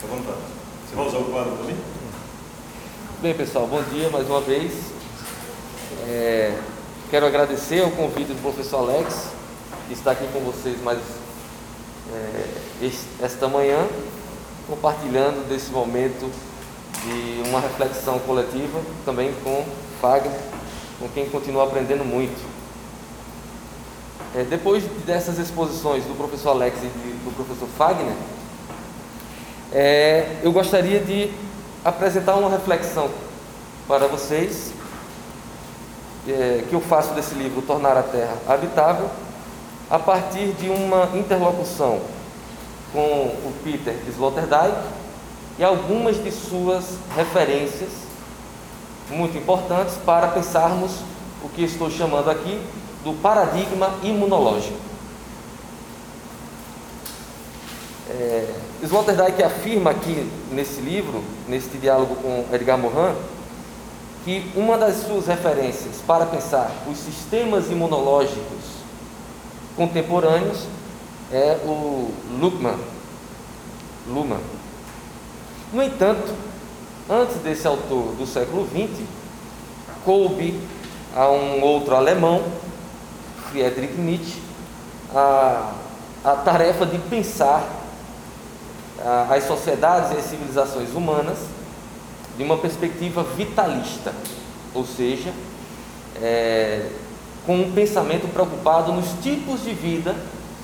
Fique à vontade. Você vai usar o quadro também? Bem, pessoal, bom dia mais uma vez. É, quero agradecer o convite do professor Alex de estar aqui com vocês mais é, esta manhã, compartilhando desse momento de uma reflexão coletiva, também com Fagner, com quem continua aprendendo muito. É, depois dessas exposições do professor Alex e do professor Fagner, é, eu gostaria de apresentar uma reflexão para vocês é, que eu faço desse livro Tornar a Terra Habitável a partir de uma interlocução com o Peter Sloterdijk e algumas de suas referências muito importantes para pensarmos o que estou chamando aqui do paradigma imunológico. É, Sloterdijk afirma aqui nesse livro, neste diálogo com Edgar Morin, que uma das suas referências para pensar os sistemas imunológicos contemporâneos é o Luhmann. Luhmann. No entanto, antes desse autor do século XX, coube a um outro alemão Friedrich Nietzsche a, a tarefa de pensar as sociedades e as civilizações humanas de uma perspectiva vitalista, ou seja, é, com um pensamento preocupado nos tipos de vida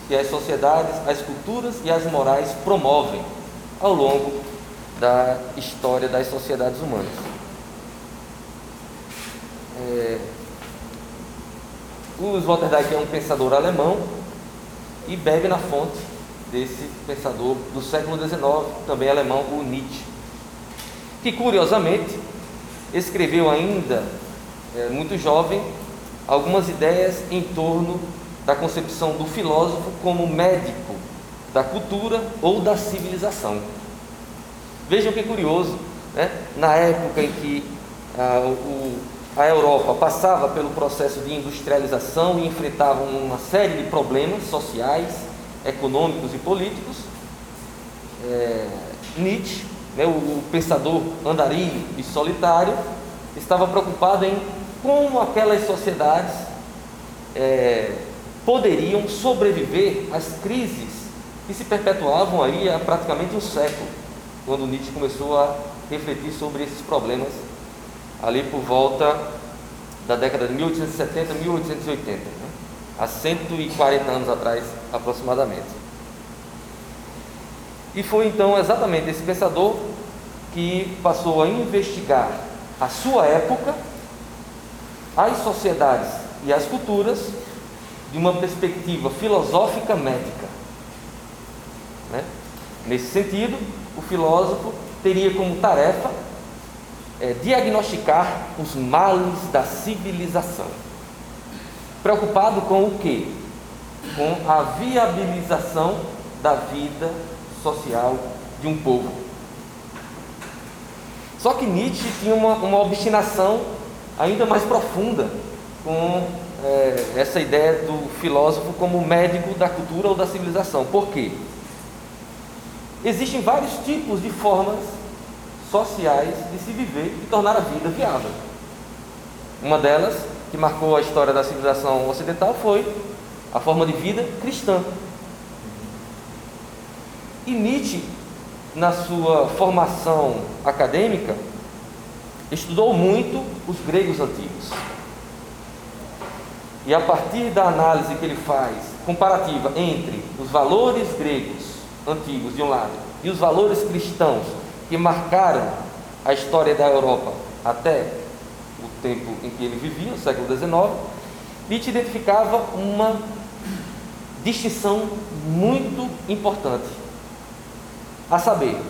que as sociedades, as culturas e as morais promovem ao longo da história das sociedades humanas. É, o Sloterdijk é um pensador alemão e bebe na fonte desse pensador do século XIX, também alemão, o Nietzsche, que curiosamente escreveu ainda é, muito jovem algumas ideias em torno da concepção do filósofo como médico da cultura ou da civilização. Vejam que curioso, né? na época em que ah, o, a Europa passava pelo processo de industrialização e enfrentava uma série de problemas sociais, econômicos e políticos. É, Nietzsche, né, o, pensador andarilho e solitário, estava preocupado em como aquelas sociedades é, poderiam sobreviver às crises que se perpetuavam aí há praticamente um século, quando Nietzsche começou a refletir sobre esses problemas ali por volta da década de 1870, 1880, né? Há 140 anos atrás aproximadamente. E foi então exatamente esse pensador que passou a investigar a sua época, as sociedades e as culturas de uma perspectiva filosófica médica. Né? Nesse sentido, o filósofo teria como tarefa é, diagnosticar os males da civilização. Preocupado com o quê? Com a viabilização da vida social de um povo. Só que Nietzsche tinha uma, uma obstinação ainda mais profunda com é, essa ideia do filósofo como médico da cultura ou da civilização. Por quê? Existem vários tipos de formas sociais de se viver e tornar a vida viável. Uma delas, que marcou a história da civilização ocidental, foi a forma de vida cristã. E Nietzsche, na sua formação acadêmica, estudou muito os gregos antigos. E a partir da análise que ele faz, comparativa entre os valores gregos antigos de um lado e os valores cristãos que marcaram a história da Europa até tempo em que ele vivia, o século XIX, Nietzsche identificava uma distinção muito importante. A saber,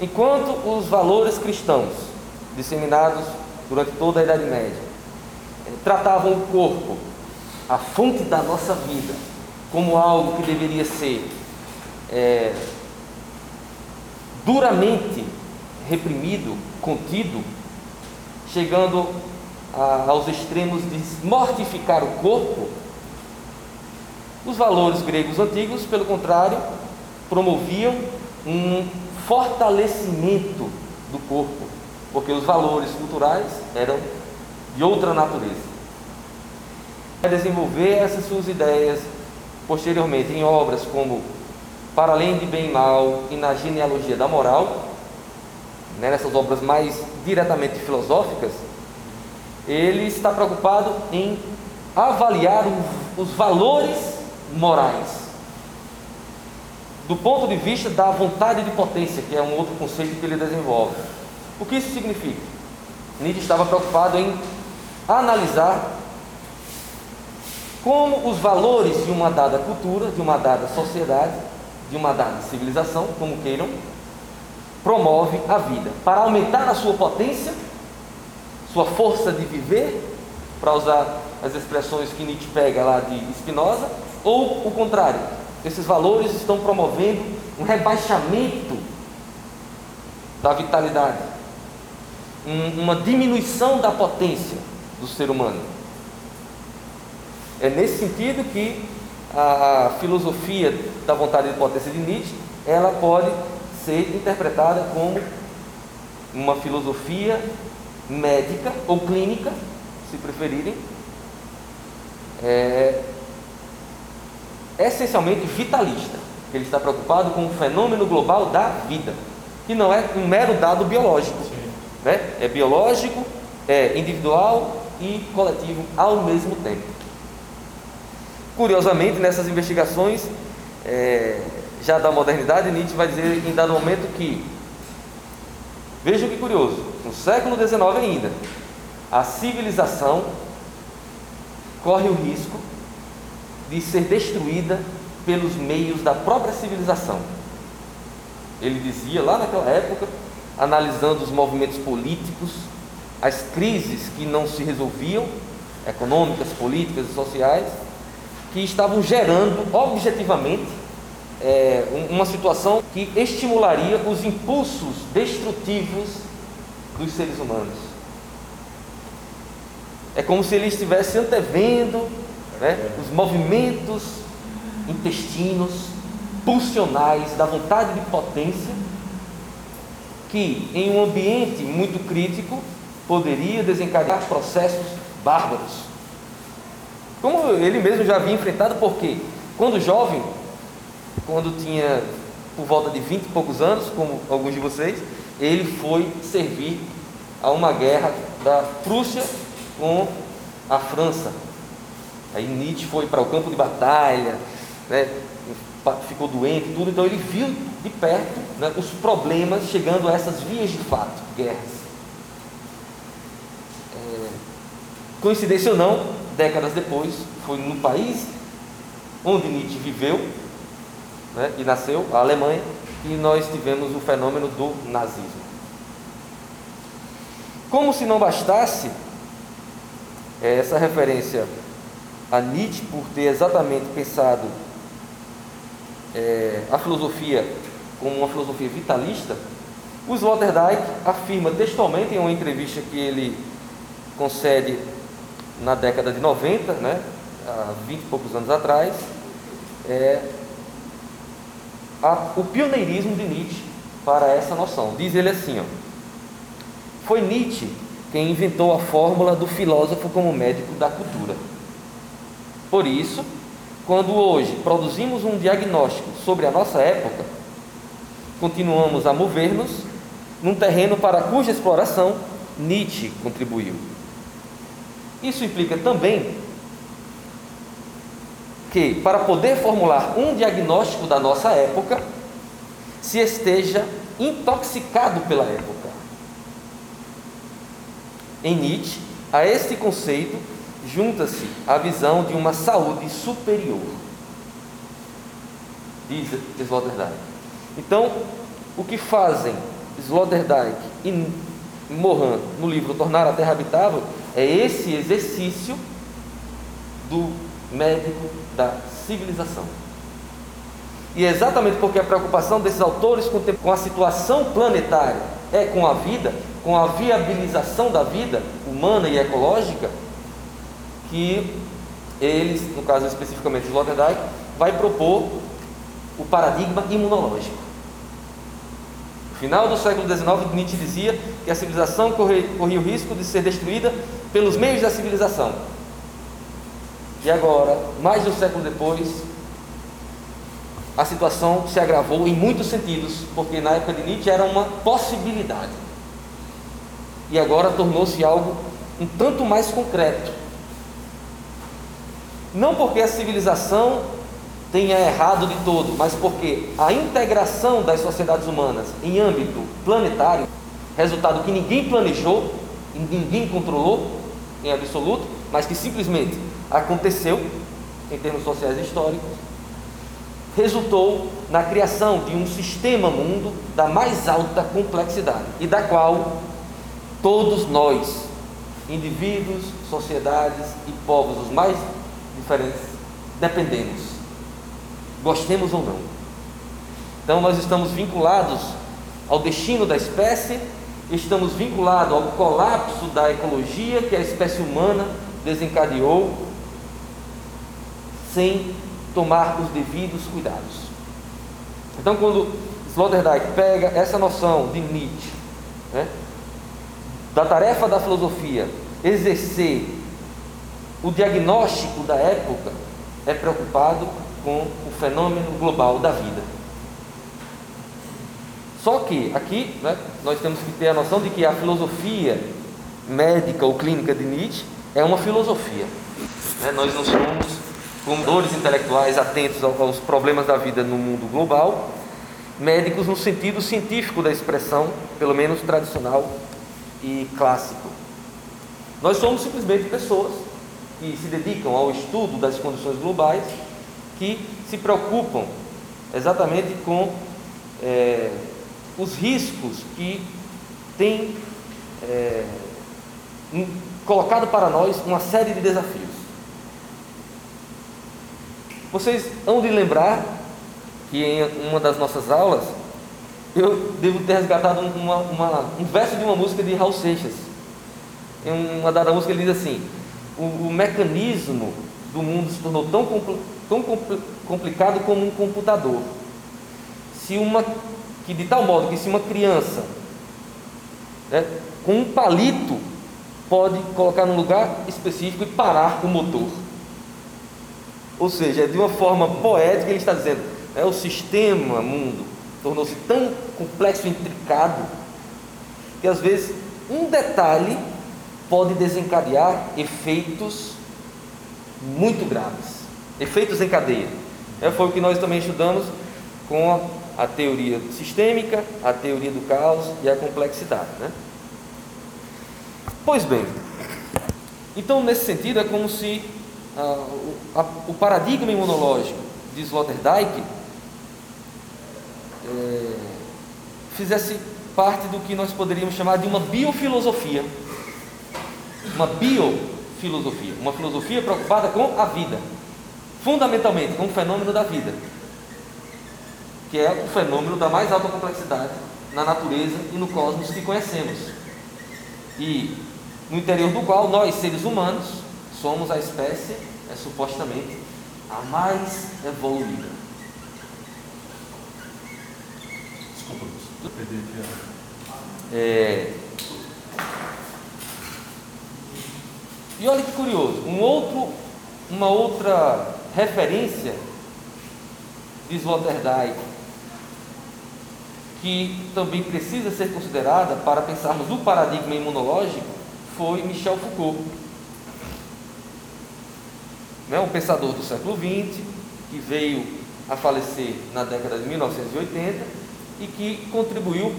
enquanto os valores cristãos disseminados durante toda a Idade Média eh, tratavam o corpo, a fonte da nossa vida, como algo que deveria ser é, duramente reprimido, contido, chegando a, aos extremos de mortificar o corpo, os valores gregos antigos, pelo contrário, promoviam um fortalecimento do corpo, porque os valores culturais eram de outra natureza. Vai desenvolver essas suas ideias posteriormente em obras como Para Além de Bem e Mal e na Genealogia da Moral, né, nessas obras mais diretamente filosóficas, ele está preocupado em avaliar os valores morais do ponto de vista da vontade de potência, que é um outro conceito que ele desenvolve. O que isso significa? Nietzsche estava preocupado em analisar como os valores de uma dada cultura, de uma dada sociedade, de uma dada civilização, como queiram, promove a vida, para aumentar a sua potência, sua força de viver, para usar as expressões que Nietzsche pega lá de Spinoza, ou o contrário, esses valores estão promovendo um rebaixamento da vitalidade, um, uma diminuição da potência do ser humano. É nesse sentido que a, a filosofia da vontade de potência de Nietzsche, ela pode ser interpretada como uma filosofia médica ou clínica, se preferirem, é, essencialmente vitalista. Ele está preocupado com o fenômeno global da vida, que não é um mero dado biológico. Né? É biológico, é individual e coletivo ao mesmo tempo. Curiosamente, nessas investigações é, já da modernidade, Nietzsche vai dizer em dado momento que, veja que curioso, no século XIX ainda, a civilização corre o risco de ser destruída pelos meios da própria civilização. Ele dizia lá naquela época, analisando os movimentos políticos, as crises que não se resolviam, econômicas, políticas e sociais, que estavam gerando objetivamente é, uma situação que estimularia os impulsos destrutivos dos seres humanos. É como se ele estivesse antevendo né, os movimentos intestinos, pulsionais, da vontade de potência, que em um ambiente muito crítico poderia desencadear processos bárbaros. Como ele mesmo já havia enfrentado, porque quando jovem, quando tinha por volta de 20 e poucos anos, como alguns de vocês, ele foi servir a uma guerra da Prússia com a França. Aí Nietzsche foi para o campo de batalha, né, ficou doente tudo, então ele viu de perto né, os problemas chegando a essas vias de fato, guerras. É, coincidência ou não, décadas depois, foi no país onde Nietzsche viveu né, e nasceu, a Alemanha, e nós tivemos o fenômeno do nazismo. Como se não bastasse é, essa referência a Nietzsche por ter exatamente pensado é, a filosofia como uma filosofia vitalista, o Sloterdijk afirma textualmente em uma entrevista que ele concede na década de 90, né, há 20 e poucos anos atrás, é, a, o pioneirismo de Nietzsche para essa noção. Diz ele assim: ó, foi Nietzsche quem inventou a fórmula do filósofo como médico da cultura. Por isso, quando hoje produzimos um diagnóstico sobre a nossa época, continuamos a mover-nos num terreno para cuja exploração Nietzsche contribuiu. Isso implica também que, para poder formular um diagnóstico da nossa época, se esteja intoxicado pela época. Em Nietzsche, a este conceito junta-se a visão de uma saúde superior. Diz Sloterdijk. Então, o que fazem Sloterdijk e Mohan no livro Tornar a Terra Habitável é esse exercício do médico da civilização. E é exatamente porque a preocupação desses autores com a situação planetária é com a vida, com a viabilização da vida humana e ecológica, que eles, no caso especificamente de Sloterdijk, vai propor o paradigma imunológico. final do século XIX, Nietzsche dizia que a civilização corria, corria o risco de ser destruída pelos meios da civilização. E agora, mais de um século depois, a situação se agravou em muitos sentidos, porque na época de Nietzsche era uma possibilidade. E agora tornou-se algo um tanto mais concreto. Não porque a civilização tenha errado de todo, mas porque a integração das sociedades humanas em âmbito planetário, resultado que ninguém planejou ninguém controlou em absoluto, mas que simplesmente aconteceu em termos sociais e históricos, resultou na criação de um sistema mundo da mais alta complexidade e da qual todos nós, indivíduos, sociedades e povos os mais diferentes, dependemos, gostemos ou não. Então nós estamos vinculados ao destino da espécie, estamos vinculados ao colapso da ecologia que a espécie humana desencadeou sem tomar os devidos cuidados. Então, quando Sloterdijk pega essa noção de Nietzsche, né, da tarefa da filosofia, exercer o diagnóstico da época, é preocupado com o fenômeno global da vida. Só que aqui né, nós temos que ter a noção de que a filosofia médica ou clínica de Nietzsche é uma filosofia. Né? Nós não somos fundadores intelectuais atentos aos problemas da vida no mundo global, médicos no sentido científico da expressão, pelo menos tradicional e clássico. Nós somos simplesmente pessoas que se dedicam ao estudo das condições globais, que se preocupam exatamente com é, os riscos que tem é, colocado para nós uma série de desafios. Vocês hão de lembrar que em uma das nossas aulas eu devo ter resgatado uma, uma, um verso de uma música de Raul Seixas. Em uma dada música ele diz assim: o, o mecanismo do mundo se tornou tão, tão complicado como um computador. Se uma que de tal modo que se uma criança né, com um palito pode colocar num lugar específico e parar o motor. Ou seja, é de uma forma poética ele está dizendo, é o sistema mundo tornou-se tão complexo e intricado que às vezes um detalhe pode desencadear efeitos muito graves, efeitos em cadeia. É, foi o que nós também estudamos com a, a teoria sistêmica, a teoria do caos e a complexidade. Né? Pois bem, então nesse sentido é como se ah, o, a, o, paradigma imunológico de Sloterdijk é, fizesse parte do que nós poderíamos chamar de uma biofilosofia. Uma biofilosofia, uma filosofia preocupada com a vida, fundamentalmente com o fenômeno da vida, que é o fenômeno da mais alta complexidade na natureza e no cosmos que conhecemos. E no interior do qual nós, seres humanos, somos a espécie, é, supostamente, a mais evoluída. Desculpa, aqui. É... E olha que curioso, um outro, uma outra referência de Sloterdijk que também precisa ser considerada para pensarmos o paradigma imunológico foi Michel Foucault né, um pensador do século XX, que veio a falecer na década de 1980 e que contribuiu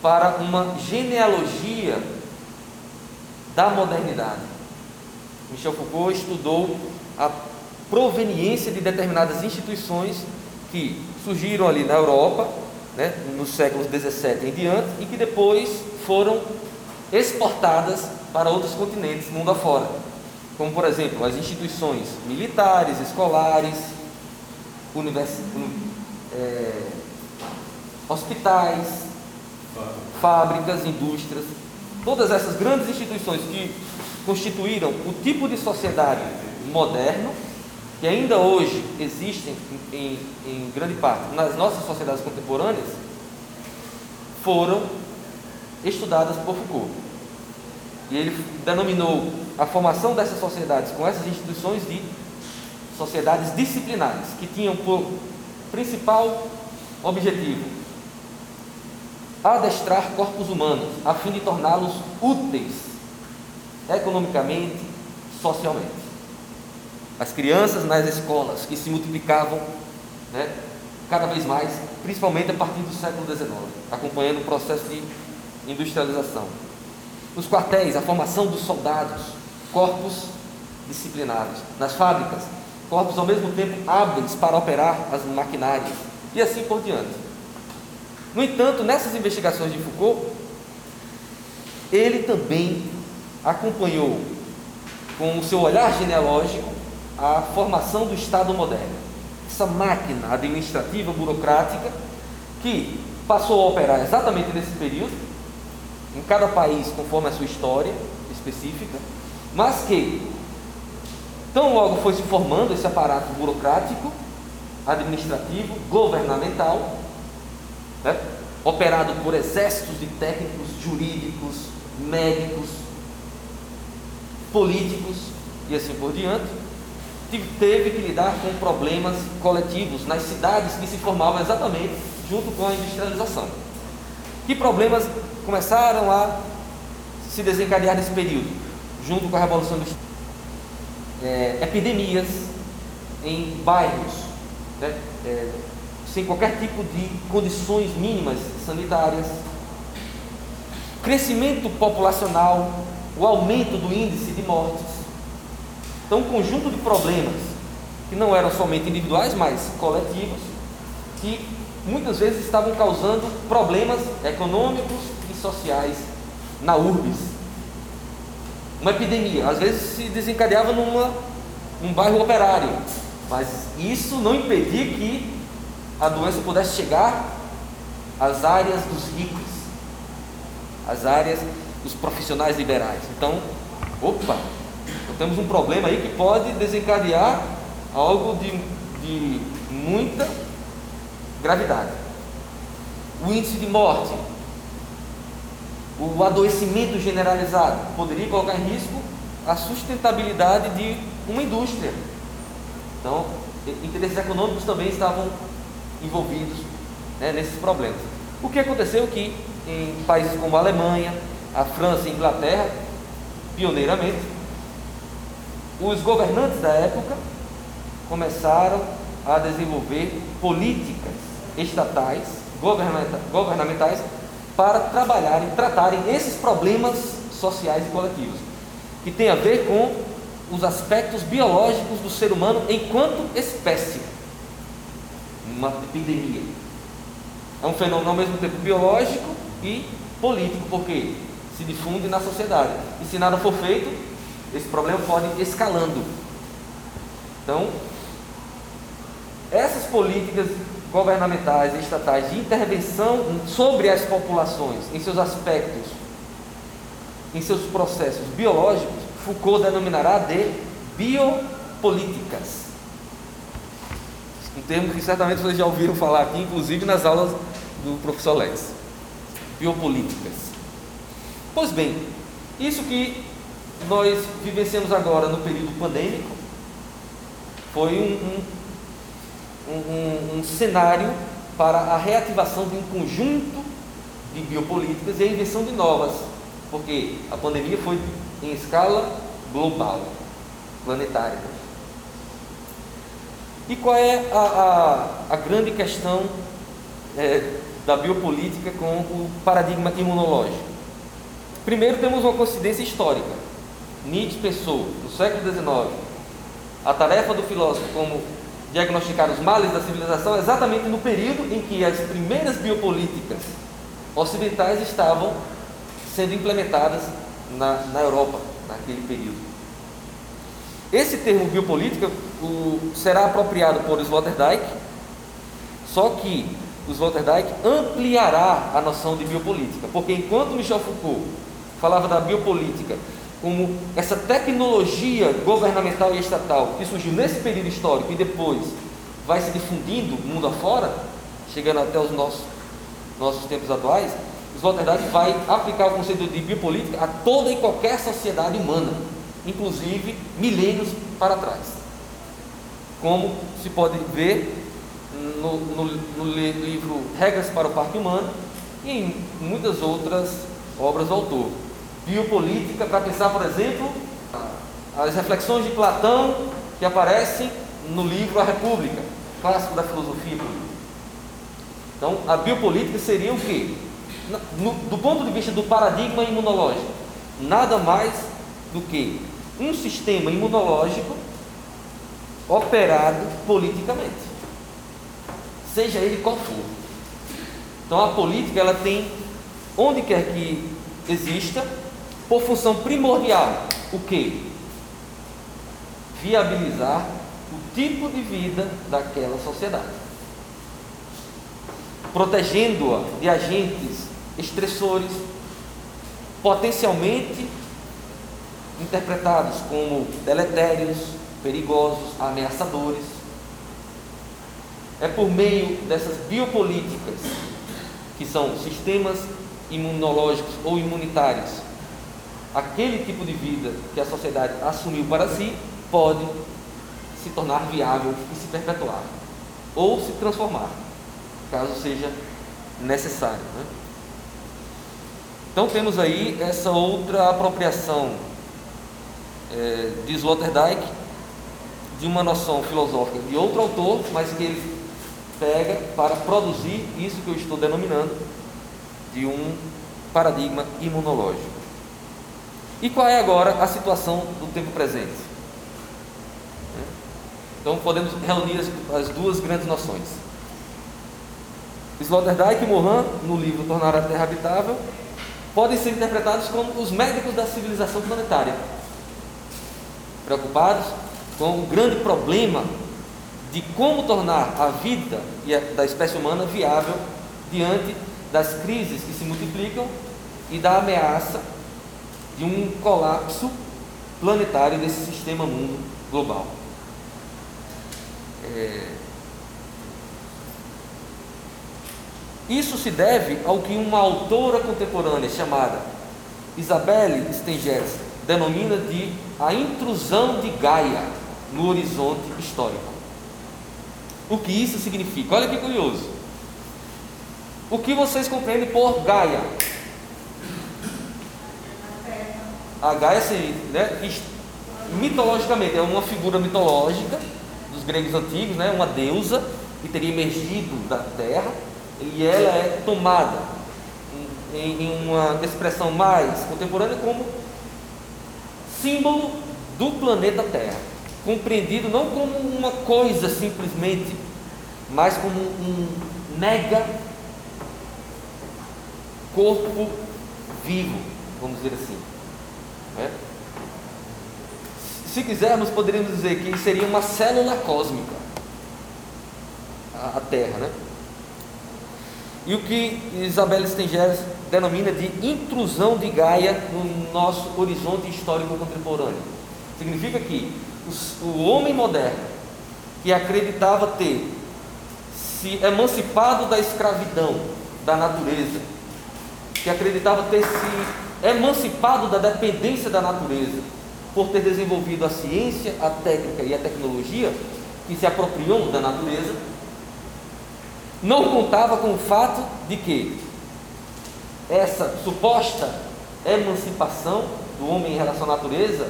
para uma genealogia da modernidade. Michel Foucault estudou a proveniência de determinadas instituições que surgiram ali na Europa, né, nos séculos 17 em diante, e que depois foram exportadas para outros continentes, mundo afora. Como por exemplo as instituições militares, escolares, univers... É... hospitais, fábricas, indústrias, todas essas grandes instituições que constituíram o tipo de sociedade moderno que ainda hoje existem em, em grande parte nas nossas sociedades contemporâneas, foram estudadas por Foucault. E ele denominou a formação dessas sociedades com essas instituições de sociedades disciplinares, que tinham por principal objetivo adestrar corpos humanos, a fim de torná-los úteis economicamente, socialmente. As crianças nas escolas que se multiplicavam né, cada vez mais, principalmente a partir do século XIX, acompanhando o processo de industrialização. Nos quartéis, a formação dos soldados, corpos disciplinados. Nas fábricas, corpos ao mesmo tempo hábeis para operar as maquinárias e assim por diante. No entanto, nessas investigações de Foucault, ele também acompanhou com o seu olhar genealógico a formação do Estado moderno. Essa máquina administrativa burocrática que passou a operar exatamente nesse período, em cada país conforme a sua história específica, mas que Tão logo foi se formando esse aparato burocrático, administrativo, governamental, né? operado por exércitos de técnicos jurídicos, médicos, políticos e assim por diante, teve que lidar com problemas coletivos nas cidades que se formavam exatamente junto com a industrialização. Que problemas começaram a se desencadear nesse período, junto com a Revolução Industrial? é, epidemias em bairros, né, é, sem qualquer tipo de condições mínimas sanitárias, crescimento populacional, o aumento do índice de mortes. Então, um conjunto de problemas que não eram somente individuais, mas coletivos, que muitas vezes estavam causando problemas econômicos sociais na urbis, uma epidemia. Às vezes se desencadeava numa, num bairro operário, mas isso não impedia que a doença pudesse chegar às áreas dos ricos, às áreas dos profissionais liberais. Então, opa, temos um problema aí que pode desencadear algo de, de muita gravidade. O índice de morte o adoecimento generalizado poderia colocar em risco a sustentabilidade de uma indústria. Então, interesses econômicos também estavam envolvidos né, nesses problemas. O que aconteceu é que em países como a Alemanha, a França e a Inglaterra, pioneiramente, os governantes da época começaram a desenvolver políticas estatais, governamentais, para trabalharem, tratarem esses problemas sociais e coletivos, que tem a ver com os aspectos biológicos do ser humano enquanto espécie. Uma epidemia. É um fenômeno ao mesmo tempo biológico e político, porque se difunde na sociedade. E se nada for feito, esse problema pode escalando. Então, essas políticas governamentais e estatais de intervenção sobre as populações, em seus aspectos, em seus processos biológicos, Foucault denominará de biopolíticas. Um termo que certamente vocês já ouviram falar aqui, inclusive nas aulas do professor Lex. Biopolíticas. Pois bem, isso que nós vivenciamos agora no período pandêmico foi um, um um, um, cenário para a reativação de um conjunto de biopolíticas e a invenção de novas, porque a pandemia foi em escala global, planetária. E qual é a, a, a grande questão é, da biopolítica com o paradigma imunológico? Primeiro, temos uma coincidência histórica. Nietzsche pensou, no século XIX, a tarefa do filósofo como diagnosticar os males da civilização exatamente no período em que as primeiras biopolíticas ocidentais estavam sendo implementadas na, na Europa, naquele período. Esse termo biopolítica o, será apropriado por Sloterdijk, só que Sloterdijk ampliará a noção de biopolítica, porque enquanto Michel Foucault falava da biopolítica como essa tecnologia governamental e estatal que surgiu nesse período histórico e depois vai se difundindo mundo afora, chegando até os nossos, nossos tempos atuais, Sloterdijk vai aplicar o conceito de biopolítica a toda e qualquer sociedade humana, inclusive milênios para trás. Como se pode ver no, no, no livro Regras para o Parque Humano e em muitas outras obras do autor. Biopolítica, para pensar, por exemplo, as reflexões de Platão que aparecem no livro A República, clássico da filosofia política. Então, a biopolítica seria o quê? No, do ponto de vista do paradigma imunológico, nada mais do que um sistema imunológico operado politicamente, seja ele qual for. Então, a política ela tem, onde quer que exista, por função primordial, o que? Viabilizar o tipo de vida daquela sociedade, protegendo-a de agentes estressores, potencialmente interpretados como deletérios, perigosos, ameaçadores. É por meio dessas biopolíticas, que são sistemas imunológicos ou imunitários, aquele tipo de vida que a sociedade assumiu para si pode se tornar viável e se perpetuar, ou se transformar, caso seja necessário. Né? Então temos aí essa outra apropriação é, de Sloterdijk de uma noção filosófica de outro autor, mas que ele pega para produzir isso que eu estou denominando de um paradigma imunológico. E qual é agora a situação do tempo presente? Então podemos reunir as, as duas grandes noções. Sloterdijk e Morin, no livro Tornar a Terra Habitável, podem ser interpretados como os médicos da civilização planetária, preocupados com o grande problema de como tornar a vida da espécie humana viável diante das crises que se multiplicam e da ameaça de um colapso planetário desse sistema mundo global. É, Isso se deve ao que uma autora contemporânea chamada Isabelle Stengers denomina de a intrusão de Gaia no horizonte histórico. O que isso significa? Olha que curioso. O que vocês compreendem por Gaia? A Gaia seria, né, mitologicamente, é uma figura mitológica dos gregos antigos, né, uma deusa que teria emergido da terra e ela é tomada em, em uma expressão mais contemporânea como símbolo do planeta Terra, compreendido não como uma coisa simplesmente, mas como um mega corpo vivo, vamos dizer assim. Né? Se quisermos, poderíamos dizer que seria uma célula cósmica, a, a Terra, né? e o que Isabel Stengers denomina de intrusão de Gaia no nosso horizonte histórico contemporâneo. Significa que o homem moderno, que acreditava ter se emancipado da escravidão da natureza, que acreditava ter se emancipado da dependência da natureza, por ter desenvolvido a ciência, a técnica e a tecnologia, que se apropriou da natureza, não contava com o fato de que essa suposta emancipação do homem em relação à natureza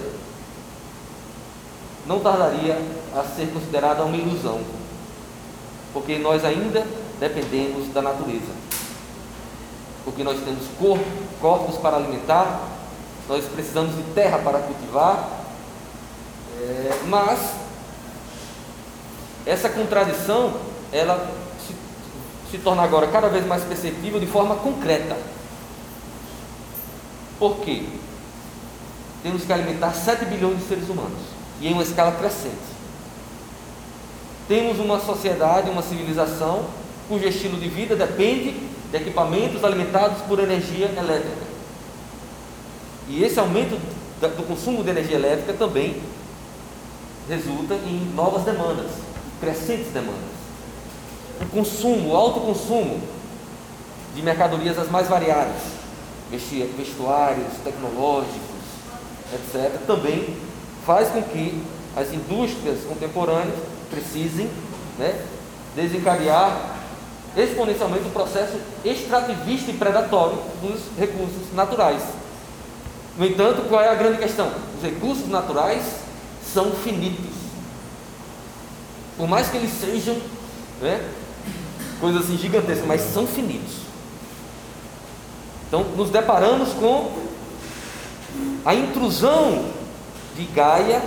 não tardaria a ser considerada uma ilusão, porque nós ainda dependemos da natureza, porque nós temos corpo, corpos para alimentar, nós precisamos de terra para cultivar, é, mas essa contradição ela se torna agora cada vez mais perceptível de forma concreta. Por quê? Temos que alimentar 7 bilhões de seres humanos e em uma escala crescente. Temos uma sociedade, uma civilização cujo estilo de vida depende equipamentos alimentados por energia elétrica. E esse aumento do consumo de energia elétrica também resulta em novas demandas, crescentes demandas o consumo, o alto consumo de mercadorias as mais variadas, vestuários, tecnológicos, etc., também faz com que as indústrias contemporâneas precisem né, desencadear exponencialmente o processo extrativista e predatório dos recursos naturais. No entanto, qual é a grande questão? Os recursos naturais são finitos. Por mais que eles sejam né, coisas assim gigantescas, mas são finitos. Então, nos deparamos com a intrusão de Gaia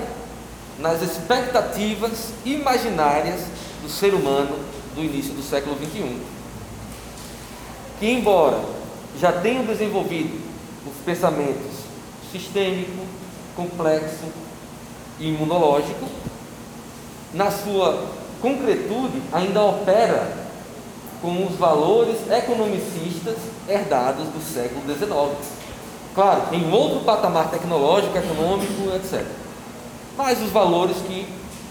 nas expectativas imaginárias do ser humano do início do século XXI. Que, embora já tenham desenvolvido os pensamentos sistêmico, complexo e imunológico, na sua concretude ainda opera com os valores economicistas herdados do século XIX. Claro, em outro patamar tecnológico, econômico, etc. Mas os valores que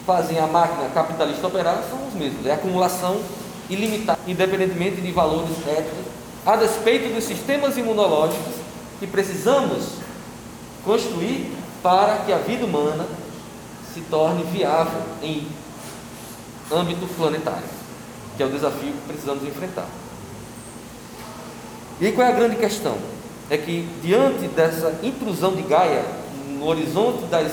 fazem a máquina capitalista operar são os mesmos, é acumulação ilimitada, independentemente de valores éticos, a despeito dos sistemas imunológicos que precisamos construir para que a vida humana se torne viável em âmbito planetário, que é o desafio que precisamos enfrentar. E qual é a grande questão? É que diante dessa intrusão de Gaia no horizonte das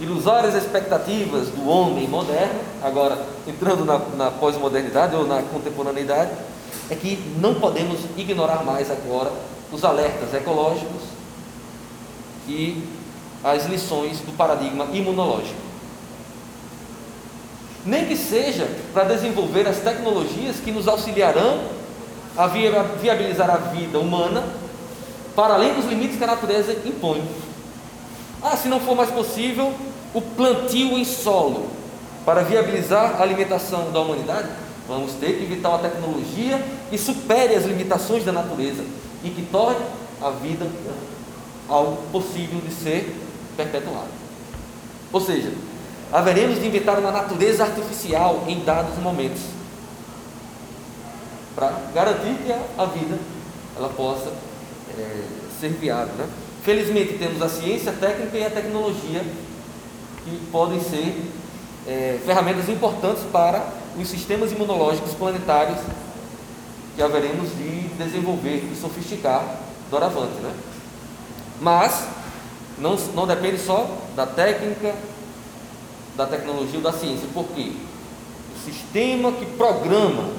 ilusórias expectativas do homem moderno, agora entrando na, na pós-modernidade ou na contemporaneidade, é que não podemos ignorar mais agora os alertas ecológicos e as lições do paradigma imunológico. Nem que seja para desenvolver as tecnologias que nos auxiliarão a viabilizar a vida humana para além dos limites que a natureza impõe. Ah, se não for mais possível, o plantio em solo para viabilizar a alimentação da humanidade, vamos ter que evitar uma tecnologia que supere as limitações da natureza e que torne a vida algo possível de ser perpetuado. Ou seja, haveremos de inventar uma natureza artificial em dados momentos para garantir que a, vida ela possa é, ser viável. Né? Felizmente temos a ciência, a técnica e a tecnologia que podem ser é, ferramentas importantes para os sistemas imunológicos planetários que haveremos de desenvolver e sofisticar doravante. Né? Mas não, não depende só da técnica, da tecnologia ou da ciência, porque o sistema que programa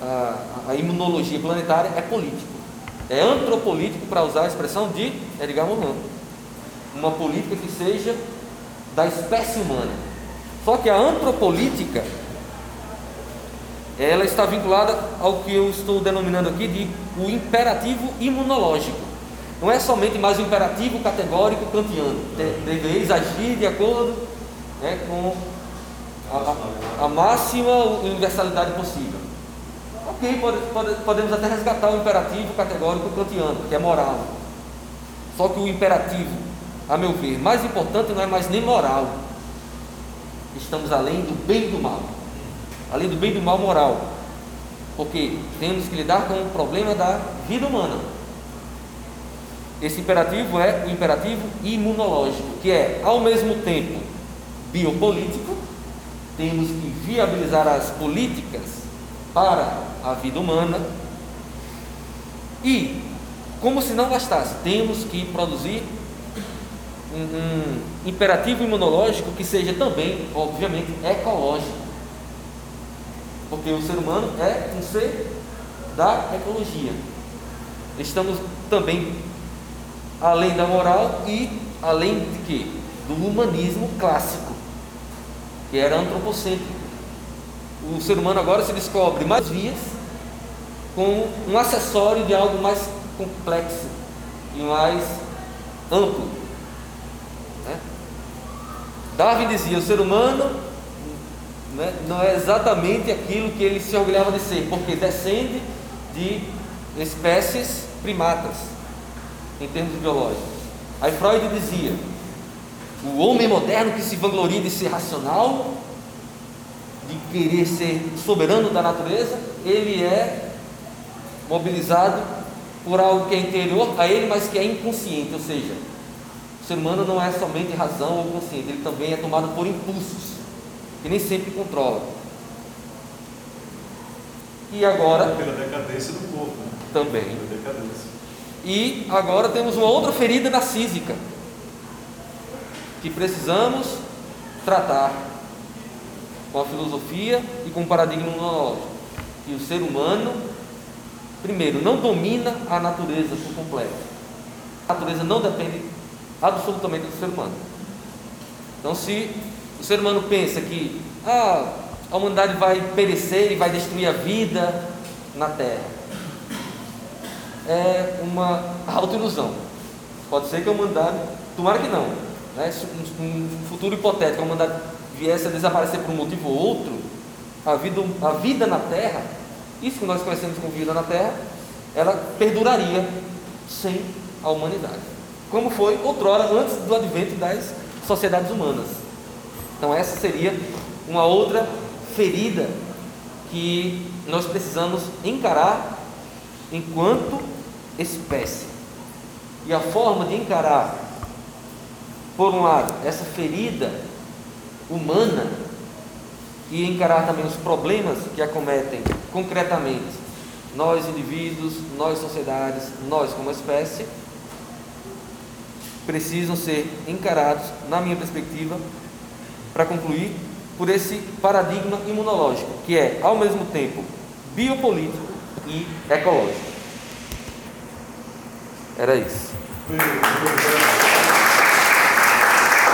a, a imunologia planetária é político, é antropolítico, para usar a expressão de Edgar Morin. Uma política que seja da espécie humana. Só que a antropolítica ela está vinculada ao que eu estou denominando aqui de o imperativo imunológico. Não é somente mais um imperativo categórico kantiano. Deveis agir de acordo né, com a, a, a, máxima universalidade possível. Pode, pode, podemos até resgatar o imperativo categórico kantiano, que é moral. Só que o imperativo, a meu ver, mais importante não é mais nem moral. Estamos além do bem e do mal. Além do bem e do mal moral. Porque temos que lidar com o problema da vida humana. Esse imperativo é o imperativo imunológico, que é, ao mesmo tempo, biopolítico, temos que viabilizar as políticas para a vida humana e, como se não bastasse, temos que produzir um, um imperativo imunológico que seja também, obviamente, ecológico. Porque o ser humano é um ser da ecologia. Estamos também além da moral e além de quê? Do humanismo clássico, que era antropocêntrico. O ser humano agora se descobre mais vias com um acessório de algo mais complexo e mais amplo. Né? Darwin dizia: o ser humano né, não é exatamente aquilo que ele se orgulhava de ser, porque descende de espécies primatas em termos biológicos. Aí Freud dizia: o homem moderno que se vangloria de ser racional, querer ser soberano da natureza, ele é mobilizado por algo que é interior a ele, mas que é inconsciente, ou seja, o ser humano não é somente razão ou consciente, ele também é tomado por impulsos, que nem sempre controla. E agora. Pela decadência do corpo. Né? Também. Pela decadência. E agora temos uma outra ferida narcísica que precisamos tratar com a filosofia e com o paradigma monológico. Que o ser humano, primeiro, não domina a natureza por completo. A natureza não depende absolutamente do ser humano. Então, se o ser humano pensa que ah, a humanidade vai perecer e vai destruir a vida na Terra, é uma autoilusão. Pode ser que a humanidade, tomara que não, né? um futuro hipotético, a humanidade viesse a desaparecer por um motivo ou outro, a vida, a vida na Terra, isso que nós conhecemos como vida na Terra, ela perduraria sem a humanidade. Como foi outrora, antes do advento das sociedades humanas. Então, essa seria uma outra ferida que nós precisamos encarar enquanto espécie. E a forma de encarar, por um lado, essa ferida humana e encarar também os problemas que acometem concretamente nós indivíduos, nós sociedades, nós como espécie, precisam ser encarados, na minha perspectiva, para concluir, por esse paradigma imunológico, que é ao mesmo tempo biopolítico e ecológico. Era isso.